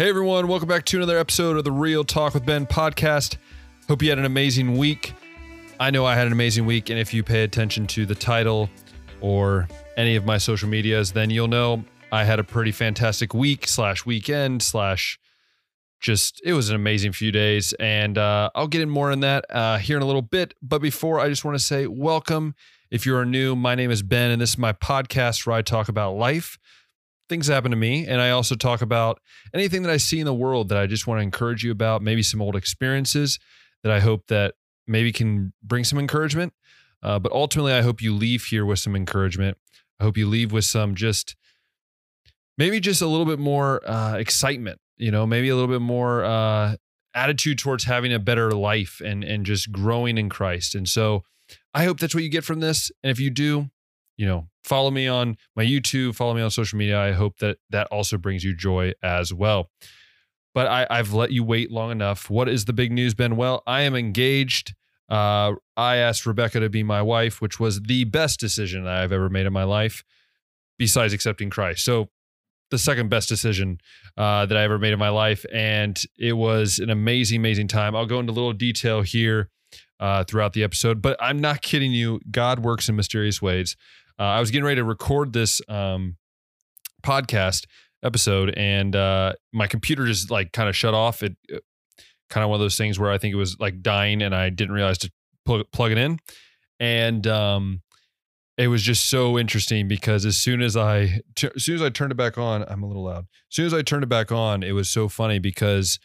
Hey everyone, welcome back to another episode of the Real Talk with Ben podcast. Hope you had an amazing week. I know I had an amazing week, and if you pay attention to the title or any of my social medias, then you'll know I had a pretty fantastic week slash weekend slash just it was an amazing few days, and uh, I'll get in more on that uh, here in a little bit. But before, I just want to say welcome. If you are new, my name is Ben, and this is my podcast where I talk about life things happen to me. And I also talk about anything that I see in the world that I just want to encourage you about, maybe some old experiences that I hope that maybe can bring some encouragement. Uh, but ultimately, I hope you leave here with some encouragement. I hope you leave with some just maybe just a little bit more uh, excitement, you know, maybe a little bit more uh, attitude towards having a better life and and just growing in Christ. And so I hope that's what you get from this. And if you do, you know, follow me on my YouTube, follow me on social media. I hope that that also brings you joy as well. But I, I've let you wait long enough. What is the big news, Ben? Well, I am engaged. Uh, I asked Rebecca to be my wife, which was the best decision I've ever made in my life, besides accepting Christ. So, the second best decision uh, that I ever made in my life, and it was an amazing, amazing time. I'll go into a little detail here uh, throughout the episode, but I'm not kidding you. God works in mysterious ways. Uh, I was getting ready to record this um, podcast episode, and uh, my computer just like kind of shut off. It, it kind of one of those things where I think it was like dying, and I didn't realize to plug, plug it in, and um, it was just so interesting because as soon as I t- as soon as I turned it back on, I'm a little loud. As soon as I turned it back on, it was so funny because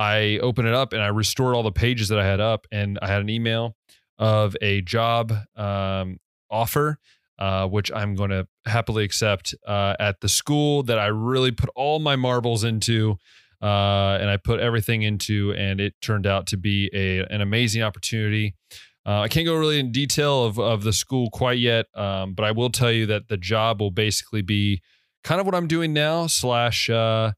I opened it up and I restored all the pages that I had up, and I had an email of a job um, offer uh, which I'm going to happily accept uh, at the school that I really put all my marbles into. Uh, and I put everything into, and it turned out to be a an amazing opportunity. Uh, I can't go really in detail of of the school quite yet, um, but I will tell you that the job will basically be kind of what I'm doing now, slash uh,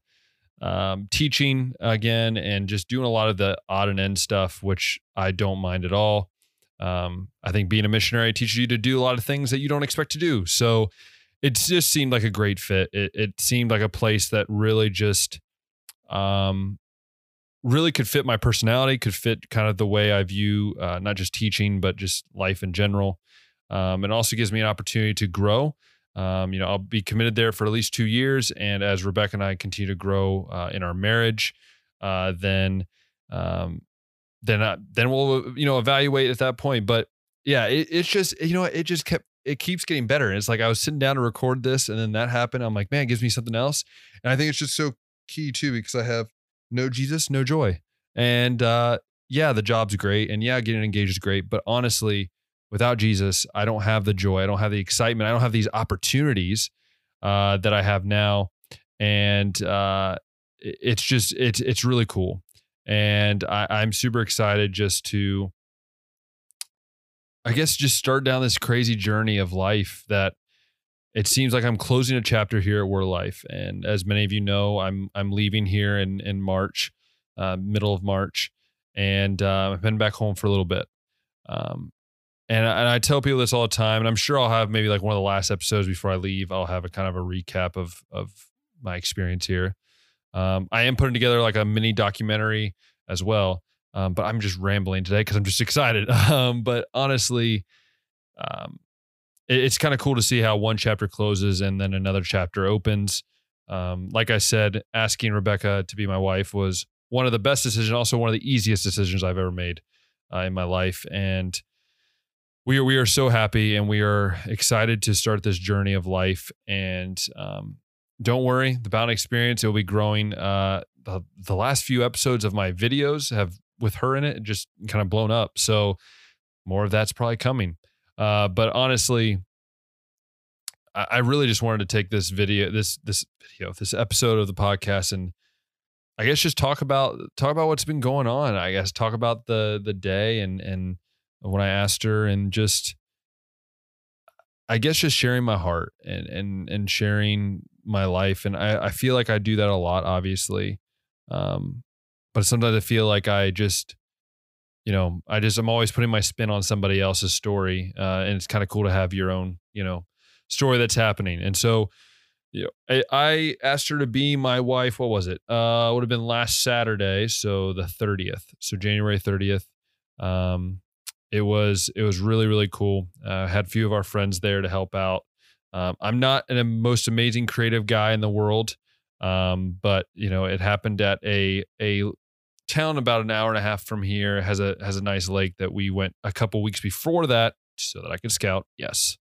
um, teaching again, and just doing a lot of the odd and end stuff, which I don't mind at all. Um, I think being a missionary teaches you to do a lot of things that you don't expect to do. So it just seemed like a great fit. It, it seemed like a place that really just, um, really could fit my personality, could fit kind of the way I view uh, not just teaching, but just life in general. Um, and also gives me an opportunity to grow. Um, you know, I'll be committed there for at least two years. And as Rebecca and I continue to grow uh, in our marriage, uh, then um, then uh, then we'll you know evaluate at that point. But yeah, it, it's just you know it just kept it keeps getting better. And it's like I was sitting down to record this, and then that happened. I'm like, man, it gives me something else. And I think it's just so key too because I have no Jesus, no joy. And uh, yeah, the job's great, and yeah, getting engaged is great. But honestly, without Jesus, I don't have the joy. I don't have the excitement. I don't have these opportunities uh, that I have now. And uh, it's just it's it's really cool and I, I'm super excited just to, I guess, just start down this crazy journey of life that it seems like I'm closing a chapter here at Word Life. And as many of you know, I'm I'm leaving here in in March, uh, middle of March, and uh, I've been back home for a little bit. Um, and I, and I tell people this all the time, and I'm sure I'll have maybe like one of the last episodes before I leave. I'll have a kind of a recap of of my experience here. Um, I am putting together like a mini documentary as well. Um, but I'm just rambling today because I'm just excited. Um, but honestly, um, it, it's kind of cool to see how one chapter closes and then another chapter opens. Um, like I said, asking Rebecca to be my wife was one of the best decisions, also one of the easiest decisions I've ever made uh, in my life. And we are, we are so happy and we are excited to start this journey of life. And um, don't worry, the Bowden experience, will be growing. Uh, the, the last few episodes of my videos have with her in it just kind of blown up. So more of that's probably coming. Uh, but honestly, I, I really just wanted to take this video, this this video, this episode of the podcast, and I guess just talk about talk about what's been going on. I guess talk about the the day and and when I asked her, and just I guess just sharing my heart and and and sharing my life. And I, I feel like I do that a lot, obviously. Um, but sometimes I feel like I just, you know, I just, I'm always putting my spin on somebody else's story. Uh, and it's kind of cool to have your own, you know, story that's happening. And so Yeah, I, I asked her to be my wife. What was it? Uh, would have been last Saturday, so the thirtieth, so January thirtieth. Um, it was it was really really cool. Uh, had a few of our friends there to help out. Um, I'm not the most amazing creative guy in the world, um, but you know it happened at a a town about an hour and a half from here. It has a has a nice lake that we went a couple weeks before that so that I could scout. Yes,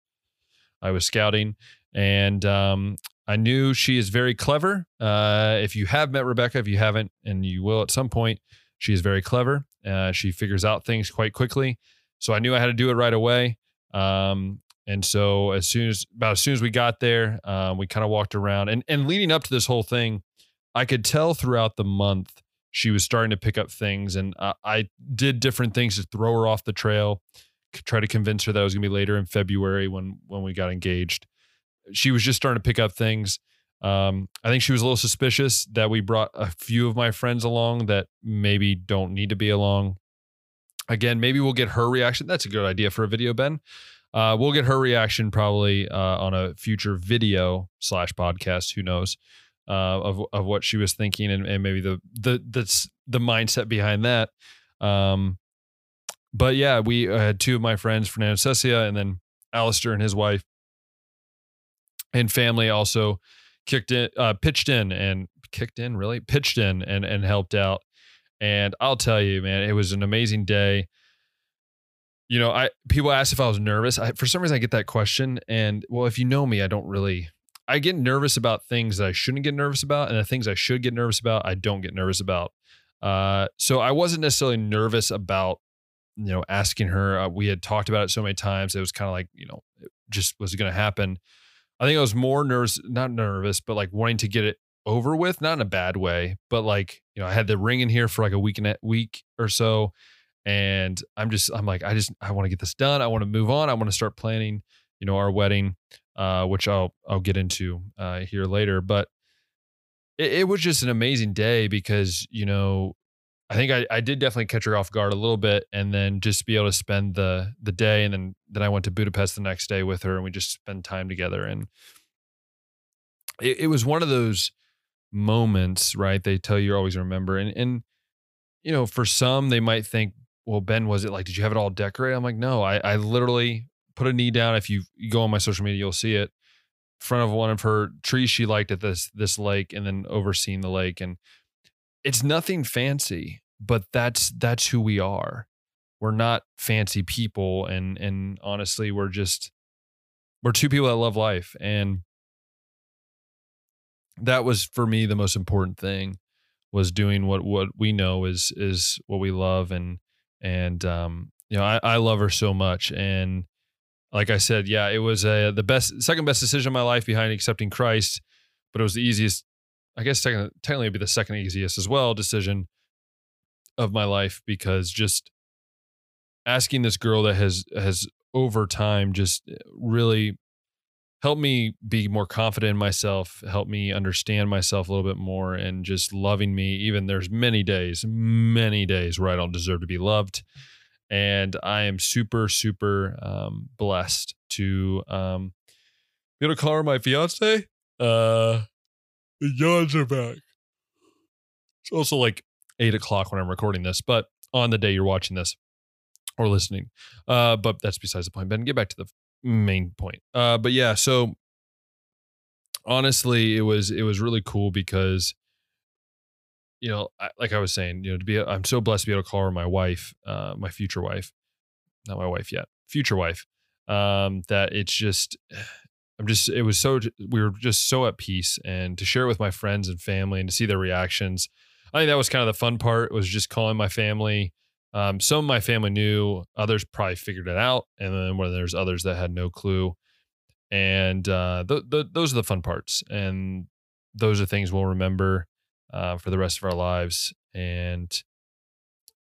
I was scouting, and um, I knew she is very clever. Uh, if you have met Rebecca, if you haven't, and you will at some point, she is very clever. Uh, she figures out things quite quickly. So I knew I had to do it right away. Um, and so as soon as about as soon as we got there, um, we kind of walked around and and leading up to this whole thing, I could tell throughout the month she was starting to pick up things, and I, I did different things to throw her off the trail, try to convince her that it was gonna be later in February when when we got engaged. She was just starting to pick up things. Um, I think she was a little suspicious that we brought a few of my friends along that maybe don't need to be along. Again, maybe we'll get her reaction. That's a good idea for a video, Ben. Uh, we'll get her reaction probably uh, on a future video slash podcast. Who knows uh, of of what she was thinking and, and maybe the the the the mindset behind that. Um, but yeah, we had two of my friends, Fernando Cecia, and then Alistair and his wife and family also kicked in, uh, pitched in and kicked in, really pitched in and and helped out. And I'll tell you, man, it was an amazing day. You know, I people ask if I was nervous. I, for some reason, I get that question, and well, if you know me, I don't really. I get nervous about things that I shouldn't get nervous about, and the things I should get nervous about, I don't get nervous about. Uh, so I wasn't necessarily nervous about, you know, asking her. Uh, we had talked about it so many times. It was kind of like, you know, it just was going to happen. I think I was more nervous, not nervous, but like wanting to get it over with, not in a bad way, but like, you know, I had the ring in here for like a week and a week or so. And I'm just, I'm like, I just, I want to get this done. I want to move on. I want to start planning, you know, our wedding, uh, which I'll, I'll get into, uh, here later. But it, it was just an amazing day because, you know, I think I, I did definitely catch her off guard a little bit and then just be able to spend the the day and then then I went to Budapest the next day with her and we just spent time together and it, it was one of those moments, right? They tell you always remember. And and you know, for some they might think, well, Ben, was it like, did you have it all decorated? I'm like, no, I I literally put a knee down. If you, go on my social media, you'll see it. Front of one of her trees she liked at this this lake and then overseeing the lake. And it's nothing fancy, but that's that's who we are. We're not fancy people. And and honestly, we're just we're two people that love life. And that was for me the most important thing was doing what what we know is is what we love and and um you know I, I love her so much. And like I said yeah it was a the best second best decision of my life behind accepting Christ but it was the easiest I guess second technically it'd be the second easiest as well decision of my life because just asking this girl that has has over time just really help me be more confident in myself help me understand myself a little bit more and just loving me. Even there's many days many days where i don't deserve to be loved. And i am super super um, blessed to um, be able to call her my fiance uh the yawns are back. It's also like eight o'clock when i'm recording this but on the day you're watching this or listening. Uh but that's besides the point. Ben get back to the main point. Uh, but yeah, so honestly, it was it was really cool because you know, I, like I was saying, you know, to be I'm so blessed to be able to call her my wife, uh, my future wife, not my wife yet, future wife. Um, that it's just. I'm just, it was so, we were just so at peace and to share it with my friends and family and to see their reactions. I think that was kind of the fun part was just calling my family, um, some of my family knew, others probably figured it out, and then there's others that had no clue. And uh, th- th- those are the fun parts, and those are things we'll remember uh, for the rest of our lives. And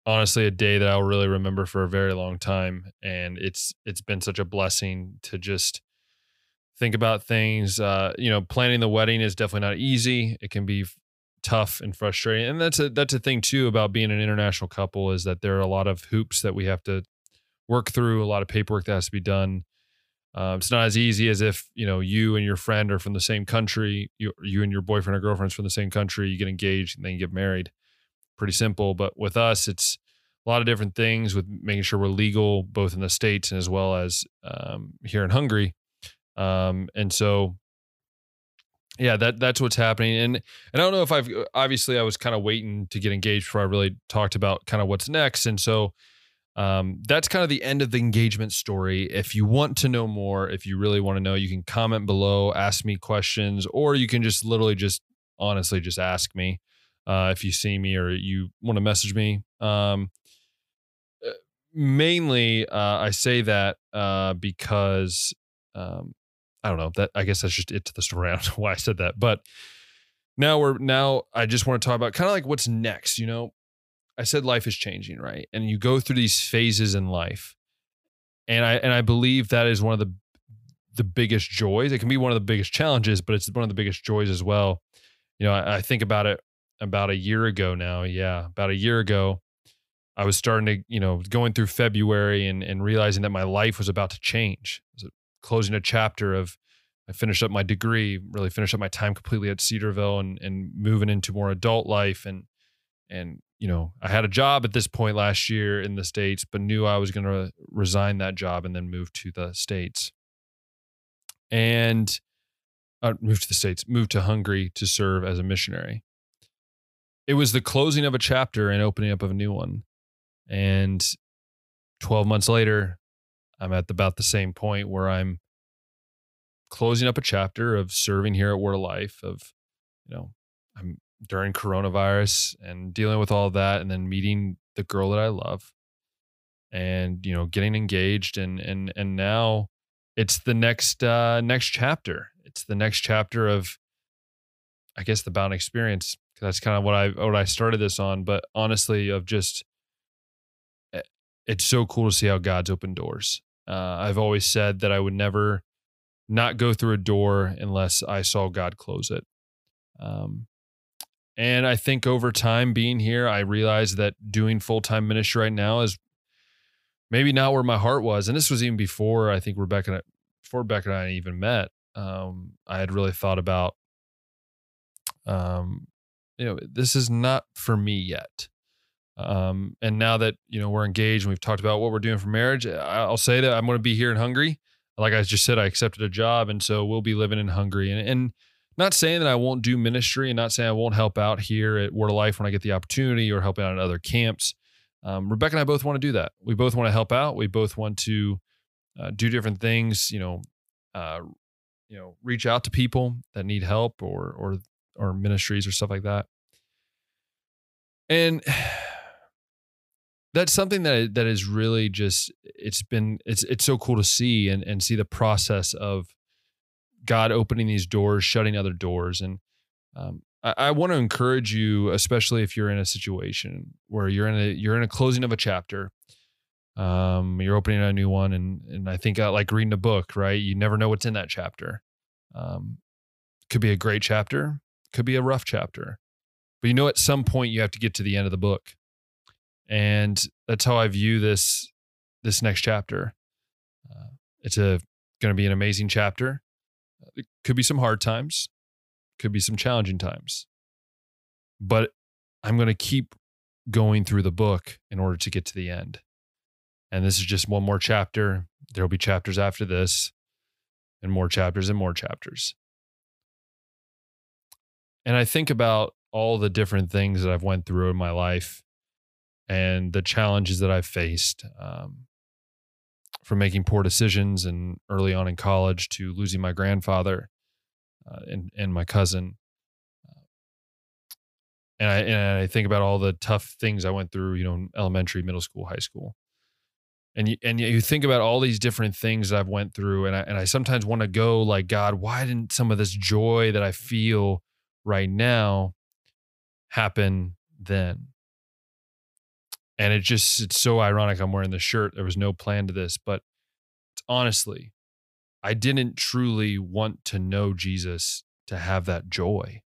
honestly, a day that I'll really remember for a very long time. And it's it's been such a blessing to just think about things. Uh, you know, planning the wedding is definitely not easy. It can be tough and frustrating. And that's a that's a thing too about being an international couple is that there are a lot of hoops that we have to work through, a lot of paperwork that has to be done. Um, it's not as easy as if you know you and your friend are from the same country. You you and your boyfriend or girlfriend's from the same country. You get engaged and then you get married. Pretty simple. But with us, it's a lot of different things with making sure we're legal both in the states and as well as um, here in Hungary. Um, and so, yeah, that that's what's happening. And and I don't know if I've obviously I was kind of waiting to get engaged before I really talked about kind of what's next. And so um, that's kind of the end of the engagement story. If you want to know more, if you really want to know, you can comment below, ask me questions, or you can just literally just honestly just ask me uh, if you see me or you want to message me. Um, uh, mainly, uh, I say that uh, because um, I don't know that I guess that's just it to the story. I don't know why I said that, but now we're now I just want to talk about kind of like what's next. You know, I said life is changing, right? And you go through these phases in life. And I and I believe that is one of the the biggest joys. It can be one of the biggest challenges, but it's one of the biggest joys as well. You know, I, I think about it about a year ago now. Yeah, about a year ago, I was starting to, you know, going through February and and realizing that my life was about to change. Closing a chapter of I finished up my degree, really finished up my time completely at Cedarville and and moving into more adult life and and you know, I had a job at this point last year in the States, but knew I was going to resign that job and then move to the States. And uh, moved to the States, moved to Hungary to serve as a missionary. It was the closing of a chapter and opening up of a new one. And 12 months later, I'm at about the same point where I'm closing up a chapter of serving here at Word of Life, of, you know, I'm during coronavirus and dealing with all that and then meeting the girl that I love and you know getting engaged and and and now it's the next uh next chapter. It's the next chapter of I guess the Bowden experience. That's kind of what I what I started this on but honestly of just eh, it's so cool to see how God's opened doors uh, I've always said that I would never not go through a door unless I saw God close it um, and I think over time being here, I realized that doing full time ministry right now is maybe not where my heart was. And this was even before I think Rebecca, before Rebecca and I even met. Um, I had really thought about, um, you know, this is not for me yet. Um, and now that you know we're engaged and we've talked about what we're doing for marriage, I'll say that I'm going to be here in Hungary. Like I just said, I accepted a job, and so we'll be living in Hungary. And and not saying that I won't do ministry and not saying I won't help out here at Word of Life when I get the opportunity or help out at other camps. Um, Rebecca and I both want to do that. We both want to help out. We both want to uh, do different things. You know, uh, you know, reach out to people that need help or or or ministries or stuff like that. And that's something that that is really just it's been it's it's so cool to see and and see the process of God opening these doors, shutting other doors. And um, I, I want to encourage you, especially if you're in a situation where you're in a you're in a closing of a chapter. Um, you're opening a new one, and and I think uh, like reading a book, right? You never know what's in that chapter. Um, could be a great chapter, could be a rough chapter, but you know at some point you have to get to the end of the book, and that's how I view this this next chapter. Uh, it's a going to be an amazing chapter. It could be some hard times, could be some challenging times. But I'm going to keep going through the book in order to get to the end. And this is just one more chapter. There'll be chapters after this, and more chapters and more chapters. And I think about all the different things that I've went through in my life and the challenges that I've faced. Um, from making poor decisions and early on in college to losing my grandfather uh, and and my cousin. And I and I think about all the tough things I went through, you know, elementary, middle school, high school. And you, and you think about all these different things that I've went through, and I and I sometimes want to go like, God, why didn't some of this joy that I feel right now happen then? And it just, it's so ironic. I'm wearing the shirt. There was no plan to this, but honestly, I didn't truly want to know Jesus to have that joy.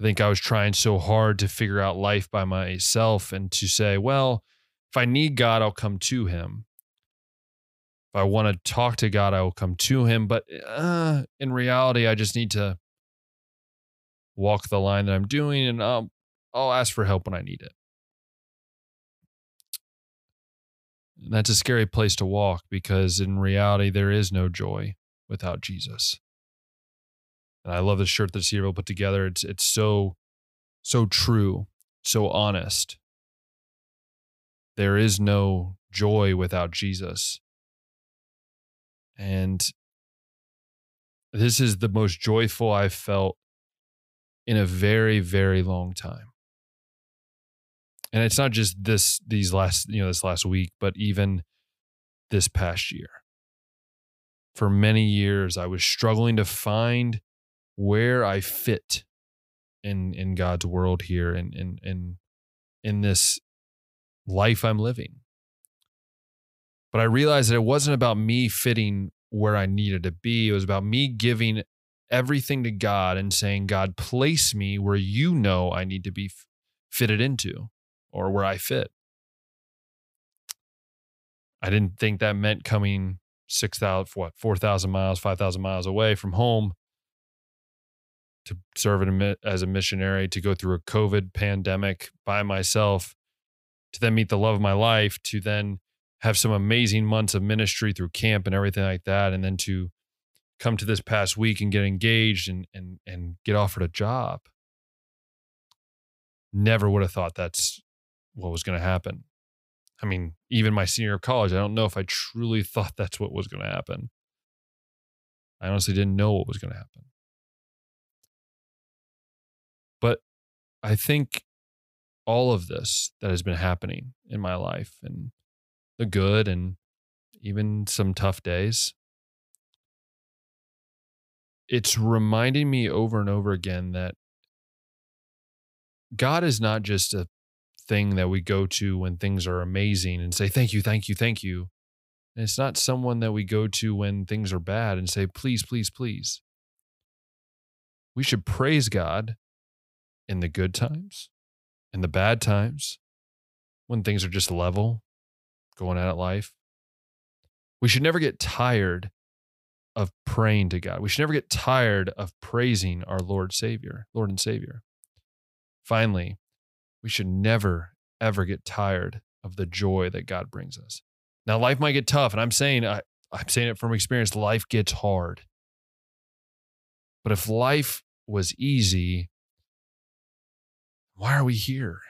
I think I was trying so hard to figure out life by myself and to say, well, if I need God, I'll come to him. If I want to talk to God, I will come to him. But uh, in reality, I just need to walk the line that I'm doing and I'll, I'll ask for help when I need it. That's a scary place to walk because in reality, there is no joy without Jesus. And I love the shirt that Cedarville put together. It's it's so so true, so honest. There is no joy without Jesus. And this is the most joyful I've felt in a very, very long time. And it's not just this these last, you know, this last week, but even this past year. For many years, I was struggling to find where I fit in in God's world here and in in in this life I'm living. But I realized that it wasn't about me fitting where I needed to be. It was about me giving everything to God and saying, God, place me where you know I need to be fitted into or where I fit. I didn't think that meant coming 6,000, what, 4,000 miles, 5,000 miles away from home to serve as a missionary, to go through a COVID pandemic by myself, to then meet the love of my life, to then have some amazing months of ministry through camp and everything like that, and then to come to this past week and get engaged and and and get offered a job. Never would have thought that's what was going to happen. I mean, even my senior of college, I don't know if I truly thought that's what was going to happen. I honestly didn't know what was going to happen. But I think all of this that has been happening in my life and the good and even some tough days, it's reminding me over and over again that God is not just a thing that we go to when things are amazing and say, thank you, thank you, thank you. And it's not someone that we go to when things are bad and say, please, please, please. We should praise God in the good times, in the bad times, when things are just level, going at it life. We should never get tired of praying to God. We should never get tired of praising our Lord Savior, Lord and Savior. Finally, we should never ever get tired of the joy that God brings us. Now life might get tough and I'm saying I I'm saying it from experience life gets hard. But if life was easy, why are we here?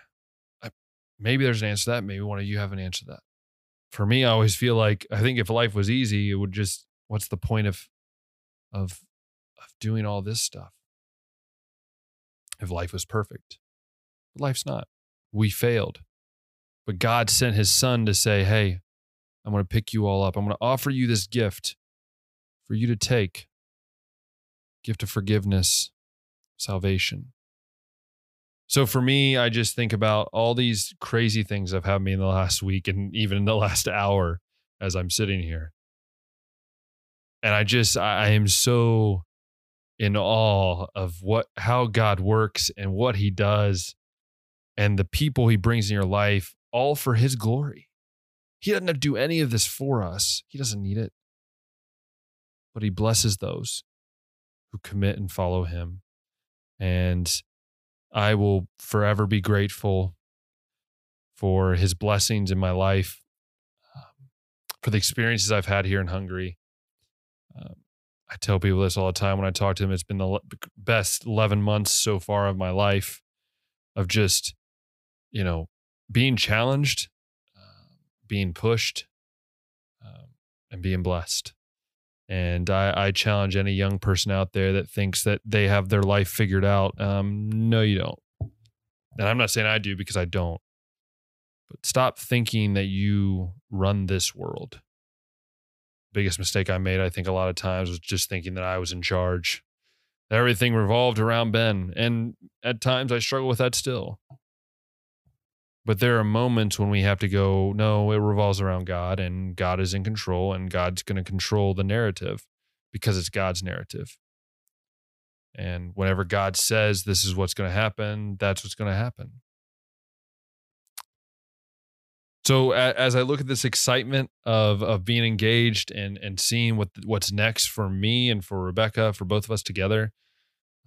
I, maybe there's an answer to that. Maybe one of you have an answer to that. For me, I always feel like I think if life was easy, it would just what's the point of of of doing all this stuff? If life was perfect. But life's not. We failed. But God sent his son to say, Hey, I'm going to pick you all up. I'm going to offer you this gift for you to take gift of forgiveness, salvation. So for me, I just think about all these crazy things that have happened me in the last week and even in the last hour as I'm sitting here. And I just, I am so in awe of what, how God works and what he does and the people he brings in your life, all for his glory. He doesn't have to do any of this for us, he doesn't need it. But he blesses those who commit and follow him. And I will forever be grateful for his blessings in my life, um, for the experiences I've had here in Hungary. Um, I tell people this all the time when I talk to them. It's been the best 11 months so far of my life of just, you know, being challenged, uh, being pushed, um, and being blessed. And I, I, challenge any young person out there that thinks that they have their life figured out. Um, no, you don't. And I'm not saying I do because I don't. But stop thinking that you run this world. Biggest mistake I made, I think, a lot of times was just thinking that I was in charge. Everything revolved around Ben. And at times I struggle with that still. But there are moments when we have to go, no, it revolves around God and God is in control and God's going to control the narrative because it's God's narrative. And whenever God says this is what's going to happen, that's what's going to happen. So as I look at this excitement of of being engaged and and seeing what what's next for me and for Rebecca, for both of us together,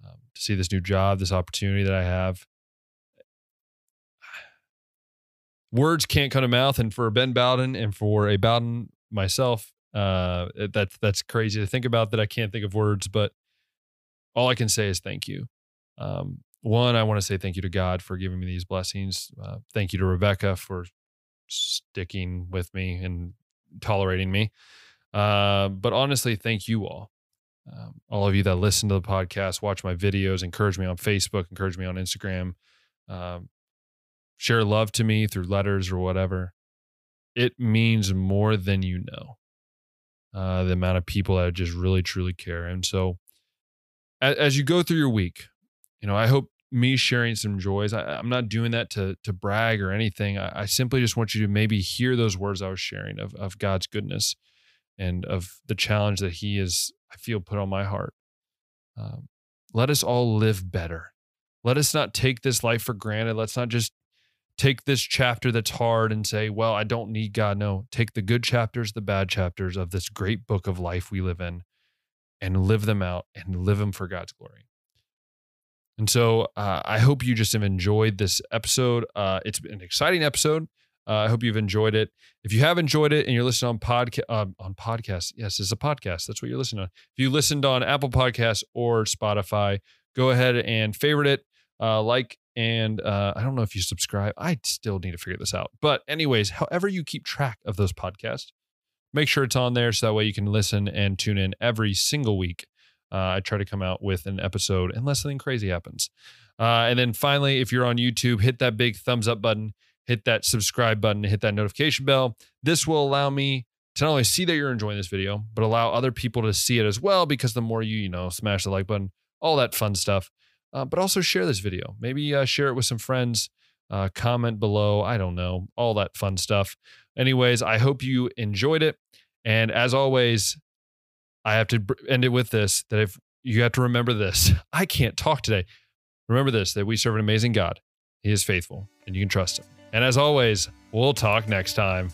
um, to see this new job, this opportunity that I have, words can't come to mouth. And for Ben Bowden and for a Bowden myself, uh, that's that's crazy to think about. That I can't think of words, but all I can say is thank you. Um, one, I want to say thank you to God for giving me these blessings. Uh, thank you to Rebecca for sticking with me and tolerating me. Uh, but honestly, thank you all. Um, all of you that listen to the podcast, watch my videos, encourage me on Facebook, encourage me on Instagram, um, share love to me through letters or whatever. It means more than you know. Uh, the amount of people that just really truly care. And so, as, as you go through your week, you know, I hope me sharing some joys. I, am not doing that to to brag or anything. I, I, simply just want you to maybe hear those words I was sharing of of God's goodness and of the challenge that He is. I feel put on my heart. Um, let us all live better. Let us not take this life for granted. Let's not just take this chapter that's hard and say, "Well, I don't need God." No, take the good chapters, the bad chapters of this great book of life we live in, and live them out and live them for God's glory. And so uh, I hope you just have enjoyed this episode. Uh, it's an exciting episode. Uh, I hope you've enjoyed it. If you have enjoyed it and you're listening on podcast uh, on podcast, yes, it's a podcast. That's what you're listening on. If you listened on Apple Podcasts or Spotify, go ahead and favorite it, uh, like, and uh, I don't know if you subscribe. I still need to figure this out. But anyways, however you keep track of those podcasts, make sure it's on there so that way you can listen and tune in every single week uh, I try to come out with an episode unless something crazy happens. Uh, and then finally, if you're on YouTube, hit that big thumbs up button, hit that subscribe button, hit that notification bell. This will allow me to not only see that you're enjoying this video, but allow other people to see it as well. Because the more you, you know, smash the like button, all that fun stuff. Uh, but also share this video. Maybe uh, share it with some friends. Uh, comment below. I don't know, all that fun stuff. Anyways, I hope you enjoyed it. And as always, I have to end it with this that if you have to remember this, I can't talk today. Remember this that we serve an amazing God. He is faithful and you can trust him. And as always, we'll talk next time.